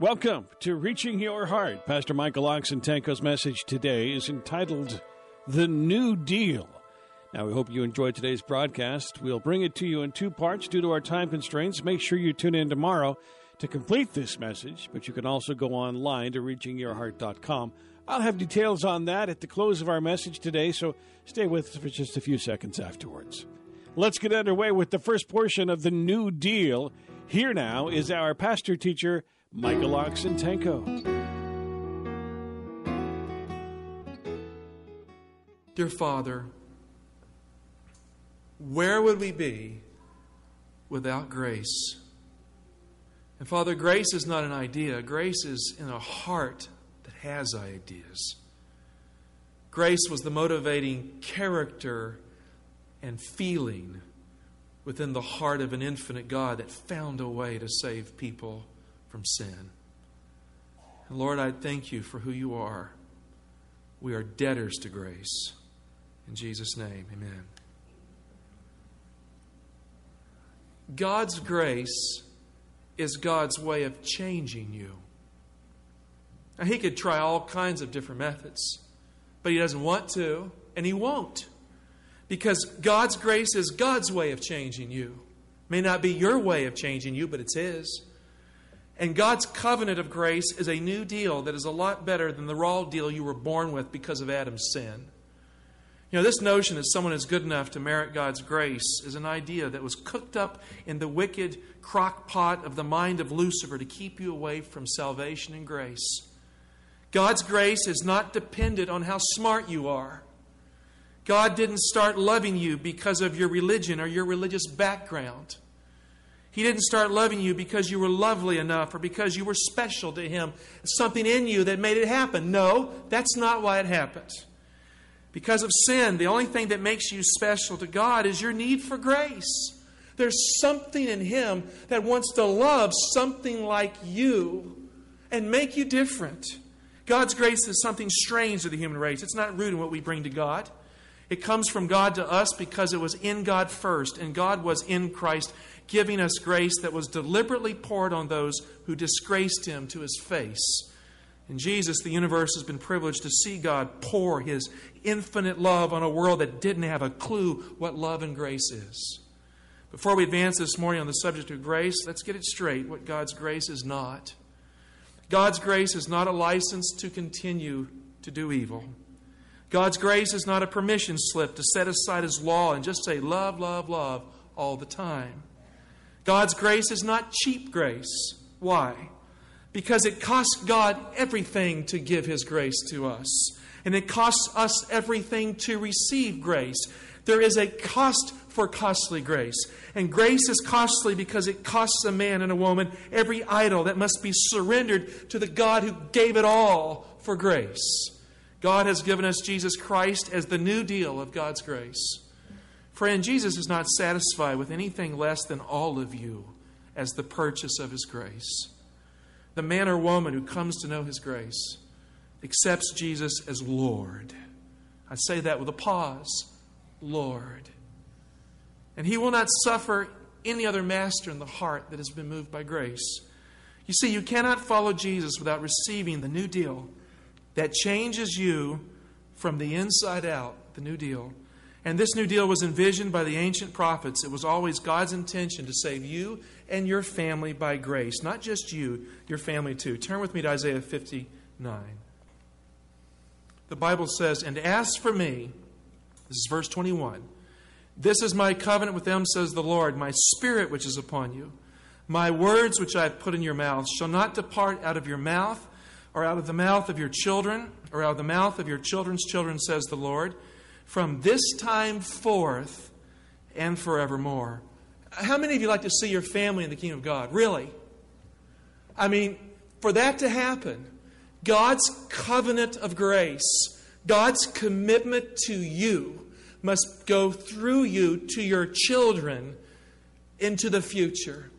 Welcome to Reaching Your Heart. Pastor Michael Oxentenko's message today is entitled The New Deal. Now, we hope you enjoyed today's broadcast. We'll bring it to you in two parts due to our time constraints. Make sure you tune in tomorrow to complete this message, but you can also go online to reachingyourheart.com. I'll have details on that at the close of our message today, so stay with us for just a few seconds afterwards. Let's get underway with the first portion of the New Deal. Here now is our pastor teacher, Michael Oxentenko. Dear Father, where would we be without grace? And Father, grace is not an idea, grace is in a heart that has ideas. Grace was the motivating character and feeling within the heart of an infinite God that found a way to save people from sin. And Lord, I thank you for who you are. We are debtors to grace. In Jesus' name, amen. God's grace is God's way of changing you. Now, He could try all kinds of different methods, but He doesn't want to, and He won't. Because God's grace is God's way of changing you. May not be your way of changing you, but it's His. And God's covenant of grace is a new deal that is a lot better than the raw deal you were born with because of Adam's sin. You know, this notion that someone is good enough to merit God's grace is an idea that was cooked up in the wicked crock pot of the mind of Lucifer to keep you away from salvation and grace. God's grace is not dependent on how smart you are. God didn't start loving you because of your religion or your religious background. He didn't start loving you because you were lovely enough or because you were special to Him. Something in you that made it happen. No, that's not why it happened. Because of sin, the only thing that makes you special to God is your need for grace. There's something in Him that wants to love something like you and make you different. God's grace is something strange to the human race. It's not rooted in what we bring to God. It comes from God to us because it was in God first, and God was in Christ, giving us grace that was deliberately poured on those who disgraced Him to His face. In Jesus, the universe has been privileged to see God pour His infinite love on a world that didn't have a clue what love and grace is. Before we advance this morning on the subject of grace, let's get it straight what God's grace is not. God's grace is not a license to continue to do evil. God's grace is not a permission slip to set aside His law and just say, love, love, love all the time. God's grace is not cheap grace. Why? Because it costs God everything to give His grace to us, and it costs us everything to receive grace. There is a cost for costly grace. And grace is costly because it costs a man and a woman every idol that must be surrendered to the God who gave it all for grace. God has given us Jesus Christ as the new deal of God's grace. Friend, Jesus is not satisfied with anything less than all of you as the purchase of his grace. The man or woman who comes to know his grace accepts Jesus as Lord. I say that with a pause Lord. And he will not suffer any other master in the heart that has been moved by grace. You see, you cannot follow Jesus without receiving the new deal that changes you from the inside out, the new deal. And this new deal was envisioned by the ancient prophets. It was always God's intention to save you and your family by grace. Not just you, your family too. Turn with me to Isaiah 59. The Bible says, And as for me, this is verse 21, this is my covenant with them, says the Lord, my spirit which is upon you. My words which I have put in your mouth shall not depart out of your mouth, or out of the mouth of your children, or out of the mouth of your children's children, says the Lord, from this time forth and forevermore. How many of you like to see your family in the kingdom of God? Really? I mean, for that to happen, God's covenant of grace, God's commitment to you, must go through you to your children into the future.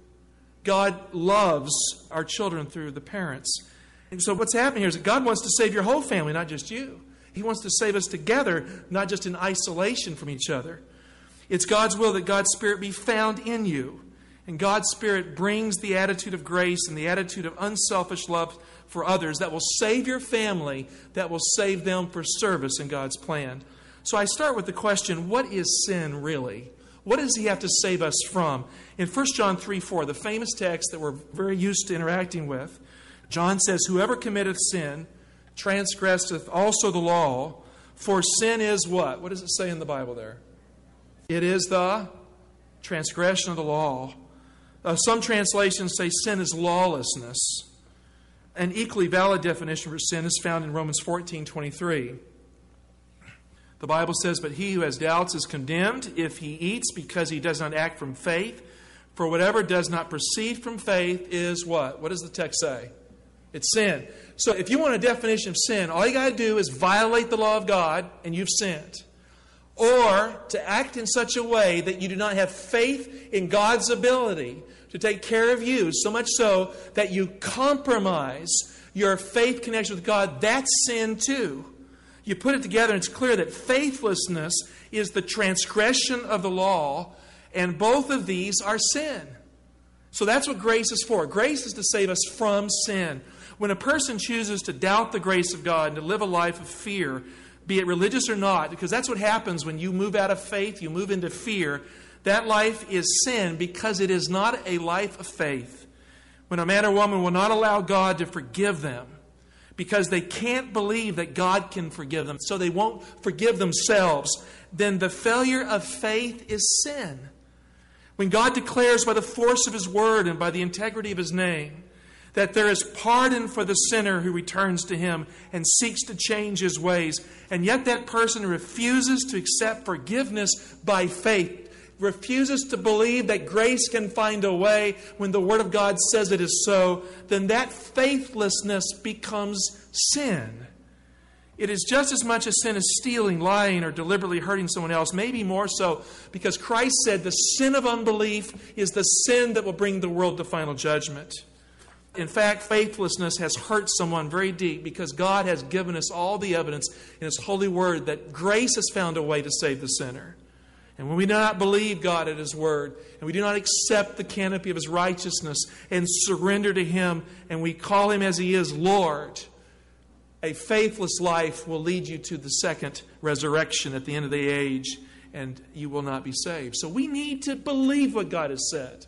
God loves our children through the parents. And so, what's happening here is that God wants to save your whole family, not just you. He wants to save us together, not just in isolation from each other. It's God's will that God's Spirit be found in you. And God's Spirit brings the attitude of grace and the attitude of unselfish love for others that will save your family, that will save them for service in God's plan. So I start with the question what is sin really? What does he have to save us from? In 1 John 3 4, the famous text that we're very used to interacting with, John says, Whoever committeth sin transgresseth also the law, for sin is what? What does it say in the Bible there? It is the transgression of the law. Uh, some translations say sin is lawlessness. An equally valid definition for sin is found in Romans 14 23. The Bible says, But he who has doubts is condemned if he eats because he does not act from faith. For whatever does not proceed from faith is what? What does the text say? It's sin. So if you want a definition of sin, all you got to do is violate the law of God and you've sinned. Or to act in such a way that you do not have faith in God's ability to take care of you, so much so that you compromise your faith connection with God, that's sin too. You put it together, and it's clear that faithlessness is the transgression of the law, and both of these are sin. So that's what grace is for. Grace is to save us from sin. When a person chooses to doubt the grace of God and to live a life of fear, be it religious or not, because that's what happens when you move out of faith, you move into fear, that life is sin because it is not a life of faith. When a man or woman will not allow God to forgive them because they can't believe that God can forgive them, so they won't forgive themselves, then the failure of faith is sin. When God declares by the force of His word and by the integrity of His name that there is pardon for the sinner who returns to him and seeks to change his ways. And yet that person refuses to accept forgiveness by faith, refuses to believe that grace can find a way when the Word of God says it is so, then that faithlessness becomes sin. It is just as much a sin as stealing, lying, or deliberately hurting someone else, maybe more so, because Christ said the sin of unbelief is the sin that will bring the world to final judgment. In fact, faithlessness has hurt someone very deep because God has given us all the evidence in His holy word that grace has found a way to save the sinner. And when we do not believe God at His word, and we do not accept the canopy of His righteousness and surrender to Him, and we call Him as He is Lord, a faithless life will lead you to the second resurrection at the end of the age, and you will not be saved. So we need to believe what God has said.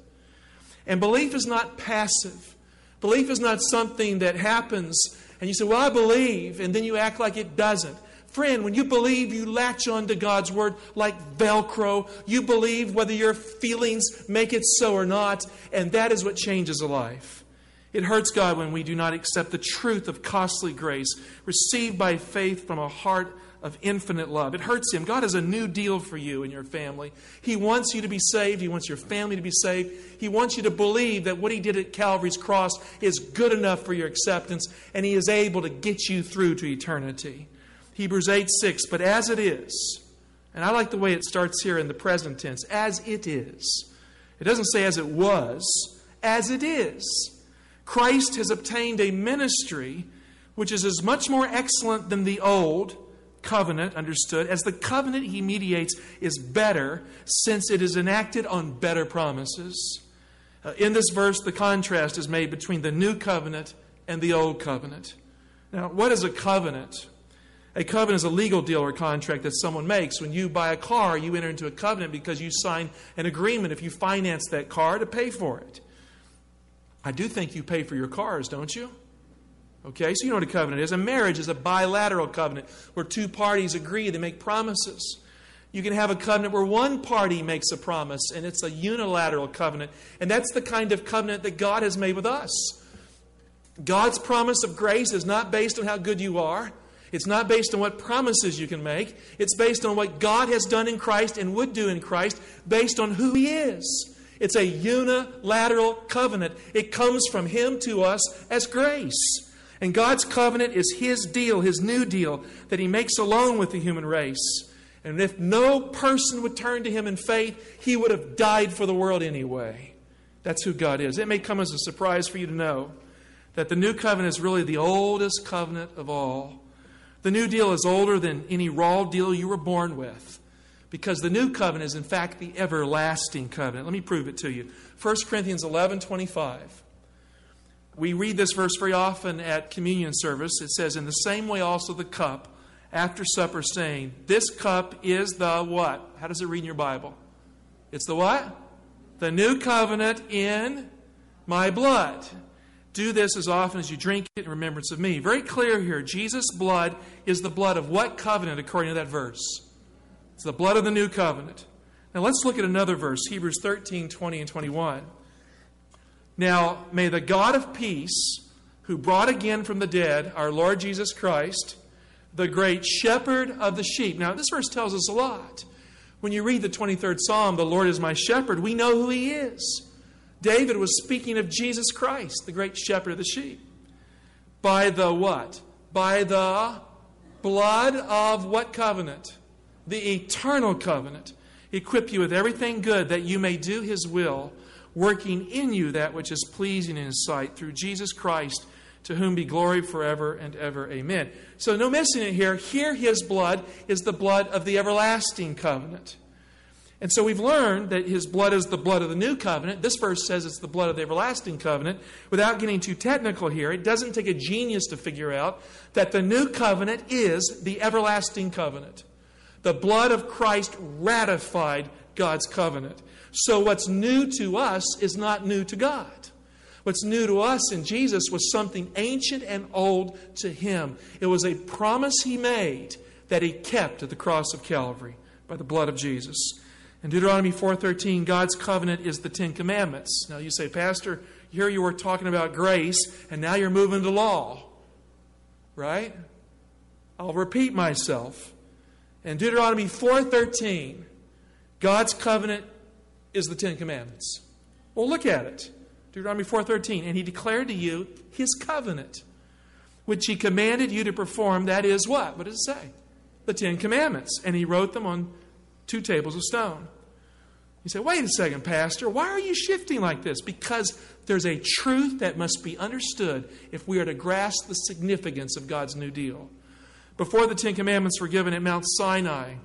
And belief is not passive. Belief is not something that happens and you say, Well, I believe, and then you act like it doesn't. Friend, when you believe, you latch on to God's word like Velcro. You believe whether your feelings make it so or not, and that is what changes a life. It hurts God when we do not accept the truth of costly grace received by faith from a heart of infinite love. It hurts him. God has a new deal for you and your family. He wants you to be saved. He wants your family to be saved. He wants you to believe that what he did at Calvary's cross is good enough for your acceptance, and he is able to get you through to eternity. Hebrews 8 6. But as it is, and I like the way it starts here in the present tense, as it is. It doesn't say as it was, as it is. Christ has obtained a ministry which is as much more excellent than the old covenant, understood as the covenant he mediates is better since it is enacted on better promises. Uh, in this verse, the contrast is made between the new covenant and the old covenant. Now, what is a covenant? A covenant is a legal deal or contract that someone makes. When you buy a car, you enter into a covenant because you sign an agreement if you finance that car to pay for it. I do think you pay for your cars, don't you? Okay, so you know what a covenant is. A marriage is a bilateral covenant where two parties agree, they make promises. You can have a covenant where one party makes a promise, and it's a unilateral covenant. And that's the kind of covenant that God has made with us. God's promise of grace is not based on how good you are. It's not based on what promises you can make. It's based on what God has done in Christ and would do in Christ, based on who He is. It's a unilateral covenant. It comes from Him to us as grace. And God's covenant is His deal, His new deal that He makes alone with the human race. And if no person would turn to Him in faith, He would have died for the world anyway. That's who God is. It may come as a surprise for you to know that the new covenant is really the oldest covenant of all. The new deal is older than any raw deal you were born with because the new covenant is in fact the everlasting covenant. Let me prove it to you. 1 Corinthians 11 25. We read this verse very often at communion service. It says, In the same way also the cup after supper, saying, This cup is the what? How does it read in your Bible? It's the what? The new covenant in my blood. Do this as often as you drink it in remembrance of me. Very clear here. Jesus' blood is the blood of what covenant according to that verse? It's the blood of the new covenant. Now let's look at another verse, Hebrews 13, 20 and 21. Now may the God of peace, who brought again from the dead our Lord Jesus Christ, the great shepherd of the sheep. Now this verse tells us a lot. When you read the 23rd Psalm, the Lord is my shepherd, we know who he is. David was speaking of Jesus Christ, the great shepherd of the sheep. By the what? By the blood of what covenant? The eternal covenant. Equip you with everything good that you may do his will, working in you that which is pleasing in his sight through Jesus Christ, to whom be glory forever and ever. Amen. So, no missing it here. Here, his blood is the blood of the everlasting covenant. And so we've learned that his blood is the blood of the new covenant. This verse says it's the blood of the everlasting covenant. Without getting too technical here, it doesn't take a genius to figure out that the new covenant is the everlasting covenant. The blood of Christ ratified God's covenant. So what's new to us is not new to God. What's new to us in Jesus was something ancient and old to him. It was a promise he made that he kept at the cross of Calvary by the blood of Jesus. In Deuteronomy 4:13, God's covenant is the 10 commandments. Now you say, "Pastor, here you were talking about grace and now you're moving to law." Right? I'll repeat myself. In Deuteronomy 4:13, God's covenant is the 10 commandments. Well, look at it. Deuteronomy 4:13, and he declared to you his covenant which he commanded you to perform, that is what? What does it say? The 10 commandments, and he wrote them on two tables of stone. You say, wait a second, Pastor, why are you shifting like this? Because there's a truth that must be understood if we are to grasp the significance of God's new deal. Before the Ten Commandments were given at Mount Sinai,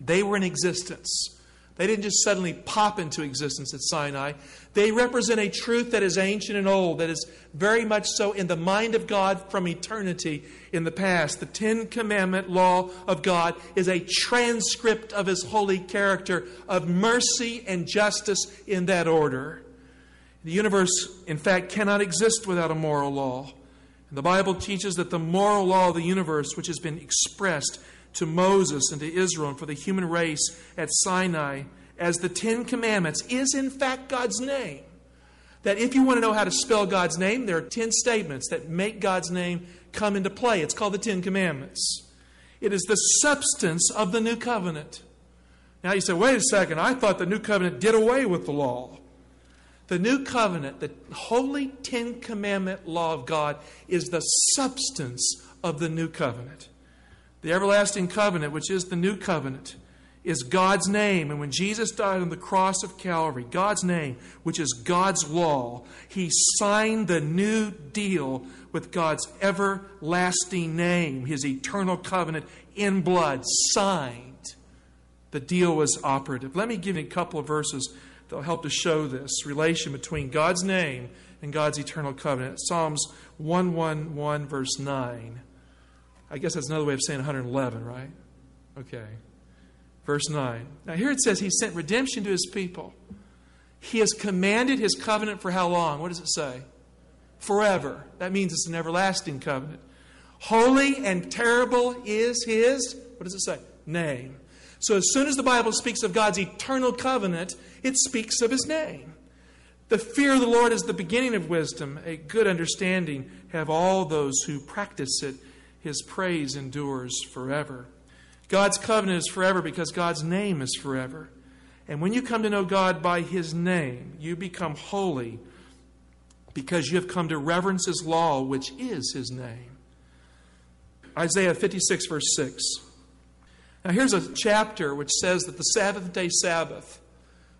they were in existence. They didn't just suddenly pop into existence at Sinai. They represent a truth that is ancient and old, that is very much so in the mind of God from eternity in the past. The Ten Commandment law of God is a transcript of His holy character of mercy and justice in that order. The universe, in fact, cannot exist without a moral law. And the Bible teaches that the moral law of the universe, which has been expressed to Moses and to Israel and for the human race at Sinai as the Ten Commandments is in fact God's name. That if you want to know how to spell God's name, there are 10 statements that make God's name come into play. It's called the Ten Commandments. It is the substance of the new covenant. Now you say, wait a second, I thought the new covenant did away with the law. The new covenant, the holy Ten Commandment law of God, is the substance of the new covenant. The everlasting covenant, which is the new covenant, is God's name. And when Jesus died on the cross of Calvary, God's name, which is God's law, he signed the new deal with God's everlasting name, his eternal covenant in blood, signed. The deal was operative. Let me give you a couple of verses that will help to show this relation between God's name and God's eternal covenant. Psalms 111, verse 9. I guess that's another way of saying 111, right? Okay. Verse 9. Now, here it says he sent redemption to his people. He has commanded his covenant for how long? What does it say? Forever. That means it's an everlasting covenant. Holy and terrible is his, what does it say? Name. So as soon as the Bible speaks of God's eternal covenant, it speaks of his name. The fear of the Lord is the beginning of wisdom. A good understanding have all those who practice it. His praise endures forever. God's covenant is forever because God's name is forever. And when you come to know God by His name, you become holy because you have come to reverence His law, which is His name. Isaiah 56, verse 6. Now, here's a chapter which says that the Sabbath day Sabbath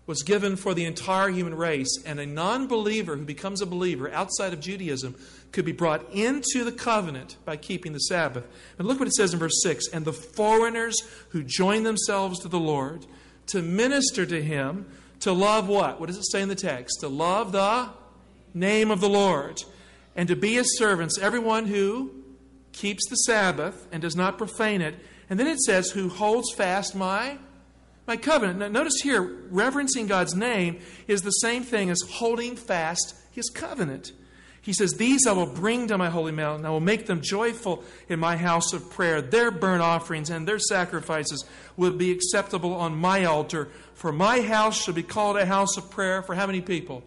was given for the entire human race, and a non believer who becomes a believer outside of Judaism could be brought into the covenant by keeping the Sabbath. And look what it says in verse 6 And the foreigners who join themselves to the Lord to minister to him, to love what? What does it say in the text? To love the name of the Lord, and to be his servants, everyone who keeps the Sabbath and does not profane it. And then it says, who holds fast my my covenant. Now, notice here, reverencing God's name is the same thing as holding fast his covenant. He says, These I will bring to my holy mountain. I will make them joyful in my house of prayer. Their burnt offerings and their sacrifices will be acceptable on my altar. For my house shall be called a house of prayer for how many people?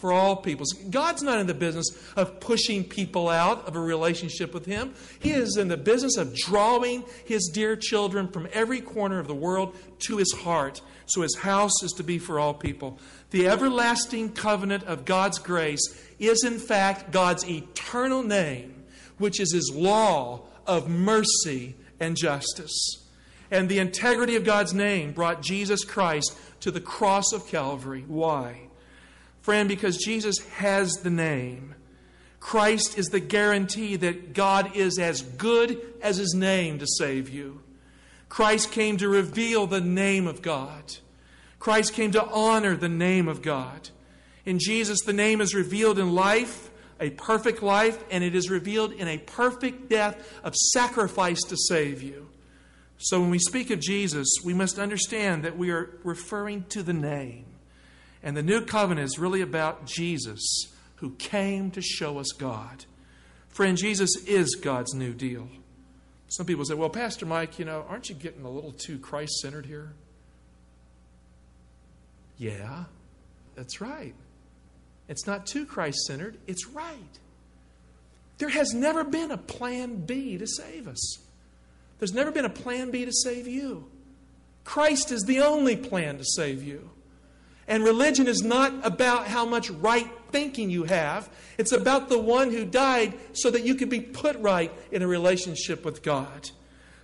For all peoples. God's not in the business of pushing people out of a relationship with Him. He is in the business of drawing His dear children from every corner of the world to His heart. So His house is to be for all people. The everlasting covenant of God's grace is, in fact, God's eternal name, which is His law of mercy and justice. And the integrity of God's name brought Jesus Christ to the cross of Calvary. Why? Friend, because Jesus has the name, Christ is the guarantee that God is as good as his name to save you. Christ came to reveal the name of God. Christ came to honor the name of God. In Jesus, the name is revealed in life, a perfect life, and it is revealed in a perfect death of sacrifice to save you. So when we speak of Jesus, we must understand that we are referring to the name. And the new covenant is really about Jesus who came to show us God. Friend, Jesus is God's new deal. Some people say, well, Pastor Mike, you know, aren't you getting a little too Christ centered here? Yeah, that's right. It's not too Christ centered, it's right. There has never been a plan B to save us. There's never been a plan B to save you. Christ is the only plan to save you. And religion is not about how much right thinking you have, it's about the one who died so that you could be put right in a relationship with God.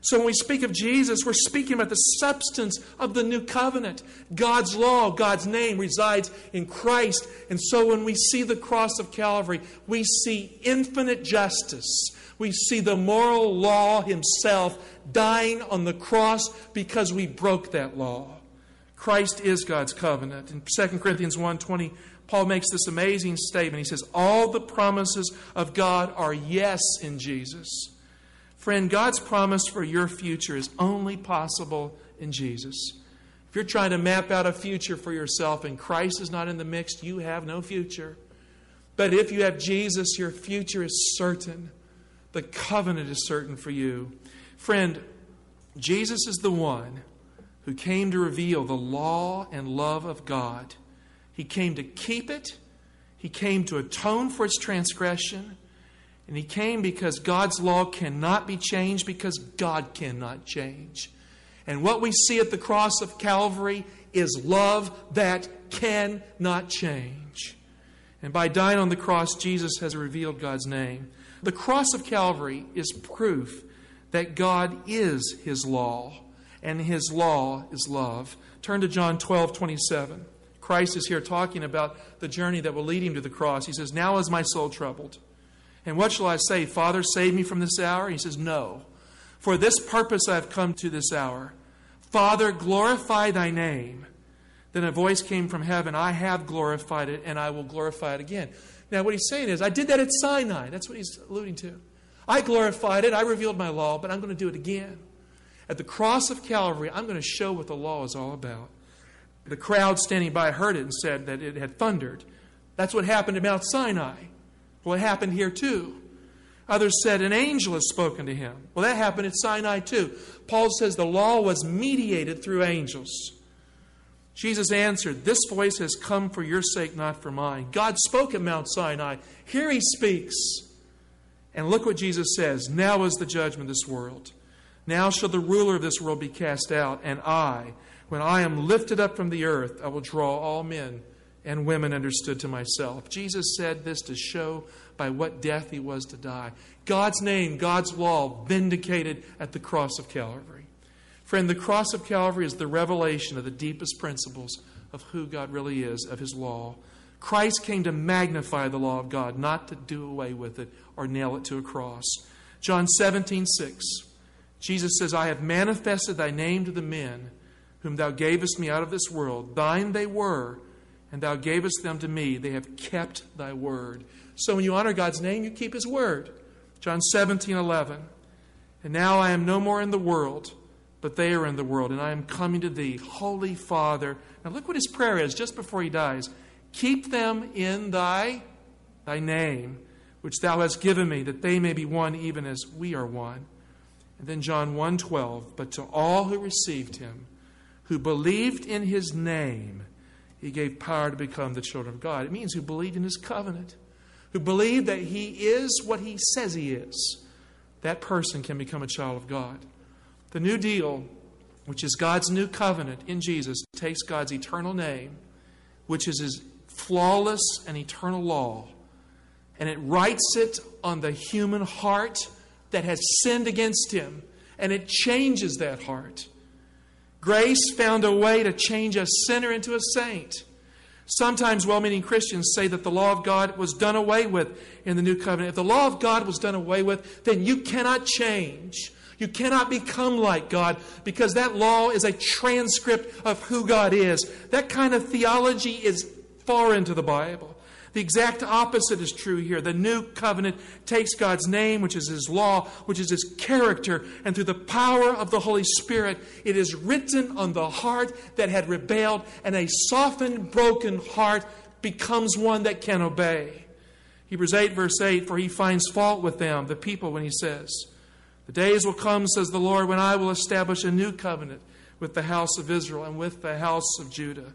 So when we speak of Jesus, we're speaking about the substance of the new covenant. God's law, God's name resides in Christ. And so when we see the cross of Calvary, we see infinite justice. We see the moral law himself dying on the cross because we broke that law. Christ is God's covenant. In 2 Corinthians 1:20, Paul makes this amazing statement. He says, "All the promises of God are yes in Jesus." Friend, God's promise for your future is only possible in Jesus. If you're trying to map out a future for yourself and Christ is not in the mix, you have no future. But if you have Jesus, your future is certain. The covenant is certain for you. Friend, Jesus is the one who came to reveal the law and love of God. He came to keep it, He came to atone for its transgression, and He came because God's law cannot be changed because God cannot change. And what we see at the cross of Calvary is love that cannot change. And by dying on the cross, Jesus has revealed God's name. The cross of Calvary is proof that God is His law and his law is love. Turn to John 12, 27. Christ is here talking about the journey that will lead him to the cross. He says, Now is my soul troubled. And what shall I say? Father, save me from this hour? He says, No. For this purpose I have come to this hour. Father, glorify thy name. Then a voice came from heaven I have glorified it, and I will glorify it again. Now, what he's saying is, I did that at Sinai. That's what he's alluding to. I glorified it, I revealed my law, but I'm going to do it again. At the cross of Calvary, I'm going to show what the law is all about. The crowd standing by heard it and said that it had thundered. That's what happened at Mount Sinai. Well, it happened here too. Others said an angel has spoken to him. Well, that happened at Sinai too. Paul says the law was mediated through angels. Jesus answered, This voice has come for your sake, not for mine. God spoke at Mount Sinai. Here he speaks. And look what Jesus says Now is the judgment of this world. Now shall the ruler of this world be cast out, and I, When I am lifted up from the earth, I will draw all men and women understood to myself. Jesus said this to show by what death he was to die. God's name, God's law, vindicated at the cross of Calvary. Friend, the cross of Calvary is the revelation of the deepest principles of who God really is, of his law. Christ came to magnify the law of God, not to do away with it or nail it to a cross. John 17, 6. Jesus says, I have manifested thy name to the men whom thou gavest me out of this world. Thine they were, and thou gavest them to me. They have kept thy word. So when you honor God's name, you keep his word. John 17, 11. And now I am no more in the world, but they are in the world, and I am coming to thee, Holy Father. Now look what his prayer is just before he dies. Keep them in thy, thy name, which thou hast given me, that they may be one even as we are one. And then John 1:12, but to all who received him, who believed in his name, he gave power to become the children of God. It means who believed in his covenant, who believed that he is what he says he is. That person can become a child of God. The new deal, which is God's new covenant in Jesus, takes God's eternal name, which is his flawless and eternal law, and it writes it on the human heart that has sinned against him, and it changes that heart. Grace found a way to change a sinner into a saint. Sometimes well meaning Christians say that the law of God was done away with in the new covenant. If the law of God was done away with, then you cannot change. You cannot become like God because that law is a transcript of who God is. That kind of theology is far into the Bible. The exact opposite is true here. The new covenant takes God's name, which is His law, which is His character, and through the power of the Holy Spirit, it is written on the heart that had rebelled, and a softened, broken heart becomes one that can obey. Hebrews 8, verse 8 For He finds fault with them, the people, when He says, The days will come, says the Lord, when I will establish a new covenant with the house of Israel and with the house of Judah.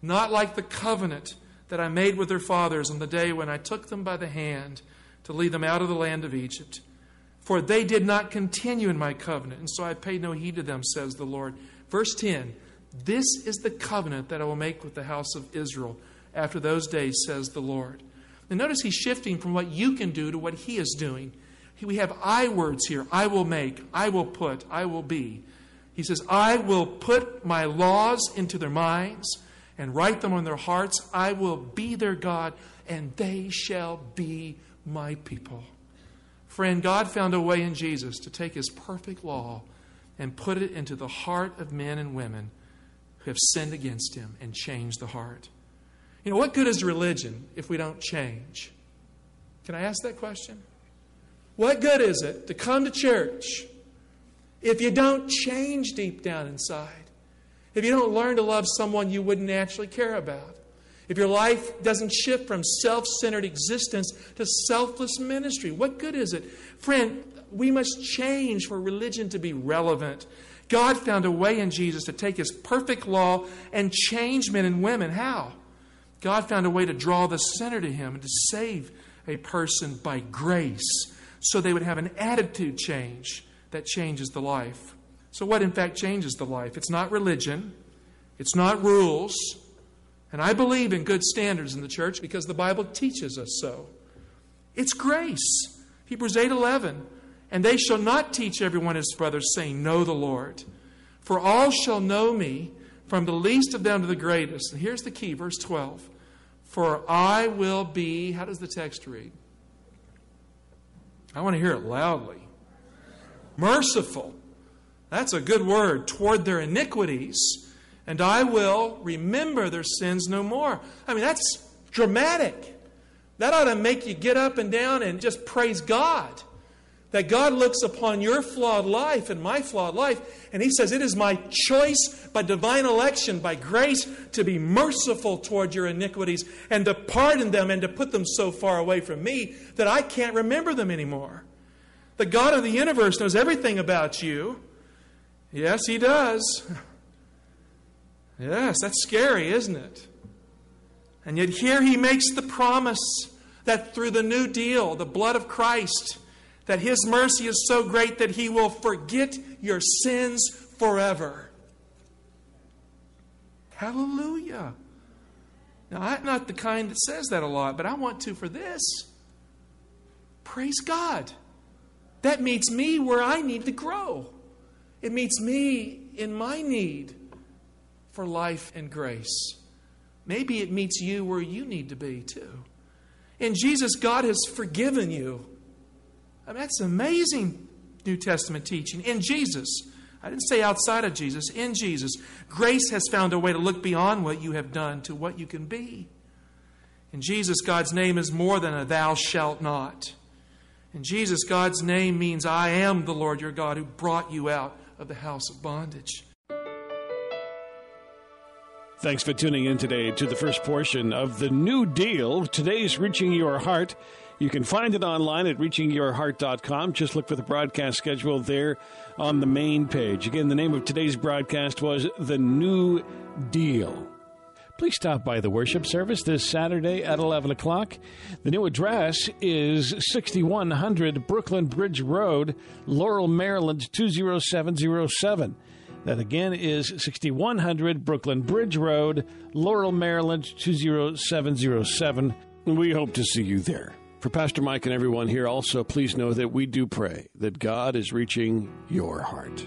Not like the covenant that I made with their fathers on the day when I took them by the hand to lead them out of the land of Egypt. For they did not continue in my covenant, and so I paid no heed to them, says the Lord. Verse 10 This is the covenant that I will make with the house of Israel after those days, says the Lord. And notice he's shifting from what you can do to what he is doing. We have I words here I will make, I will put, I will be. He says, I will put my laws into their minds and write them on their hearts. I will be their God, and they shall be my people. Friend, God found a way in Jesus to take his perfect law and put it into the heart of men and women who have sinned against him and changed the heart. You know, what good is religion if we don't change? Can I ask that question? What good is it to come to church if you don't change deep down inside? If you don't learn to love someone you wouldn't naturally care about, if your life doesn't shift from self centered existence to selfless ministry, what good is it? Friend, we must change for religion to be relevant. God found a way in Jesus to take his perfect law and change men and women. How? God found a way to draw the sinner to him and to save a person by grace so they would have an attitude change that changes the life. So, what in fact changes the life? It's not religion, it's not rules. And I believe in good standards in the church because the Bible teaches us so. It's grace. Hebrews 8:11. And they shall not teach everyone his brother, saying, Know the Lord. For all shall know me, from the least of them to the greatest. And here's the key, verse 12. For I will be, how does the text read? I want to hear it loudly. Merciful that's a good word. Toward their iniquities, and I will remember their sins no more. I mean, that's dramatic. That ought to make you get up and down and just praise God. That God looks upon your flawed life and my flawed life, and He says, It is my choice by divine election, by grace, to be merciful toward your iniquities and to pardon them and to put them so far away from me that I can't remember them anymore. The God of the universe knows everything about you. Yes, he does. Yes, that's scary, isn't it? And yet, here he makes the promise that through the new deal, the blood of Christ, that his mercy is so great that he will forget your sins forever. Hallelujah. Now, I'm not the kind that says that a lot, but I want to for this. Praise God. That meets me where I need to grow. It meets me in my need for life and grace. Maybe it meets you where you need to be too. In Jesus, God has forgiven you. I mean, that's amazing New Testament teaching. In Jesus, I didn't say outside of Jesus, in Jesus, grace has found a way to look beyond what you have done to what you can be. In Jesus, God's name is more than a thou shalt not. In Jesus, God's name means I am the Lord your God who brought you out of the house of bondage. Thanks for tuning in today to the first portion of the New Deal. Today's Reaching Your Heart. You can find it online at reachingyourheart.com. Just look for the broadcast schedule there on the main page. Again, the name of today's broadcast was The New Deal. Please stop by the worship service this Saturday at 11 o'clock. The new address is 6100 Brooklyn Bridge Road, Laurel, Maryland 20707. That again is 6100 Brooklyn Bridge Road, Laurel, Maryland 20707. We hope to see you there. For Pastor Mike and everyone here, also, please know that we do pray that God is reaching your heart.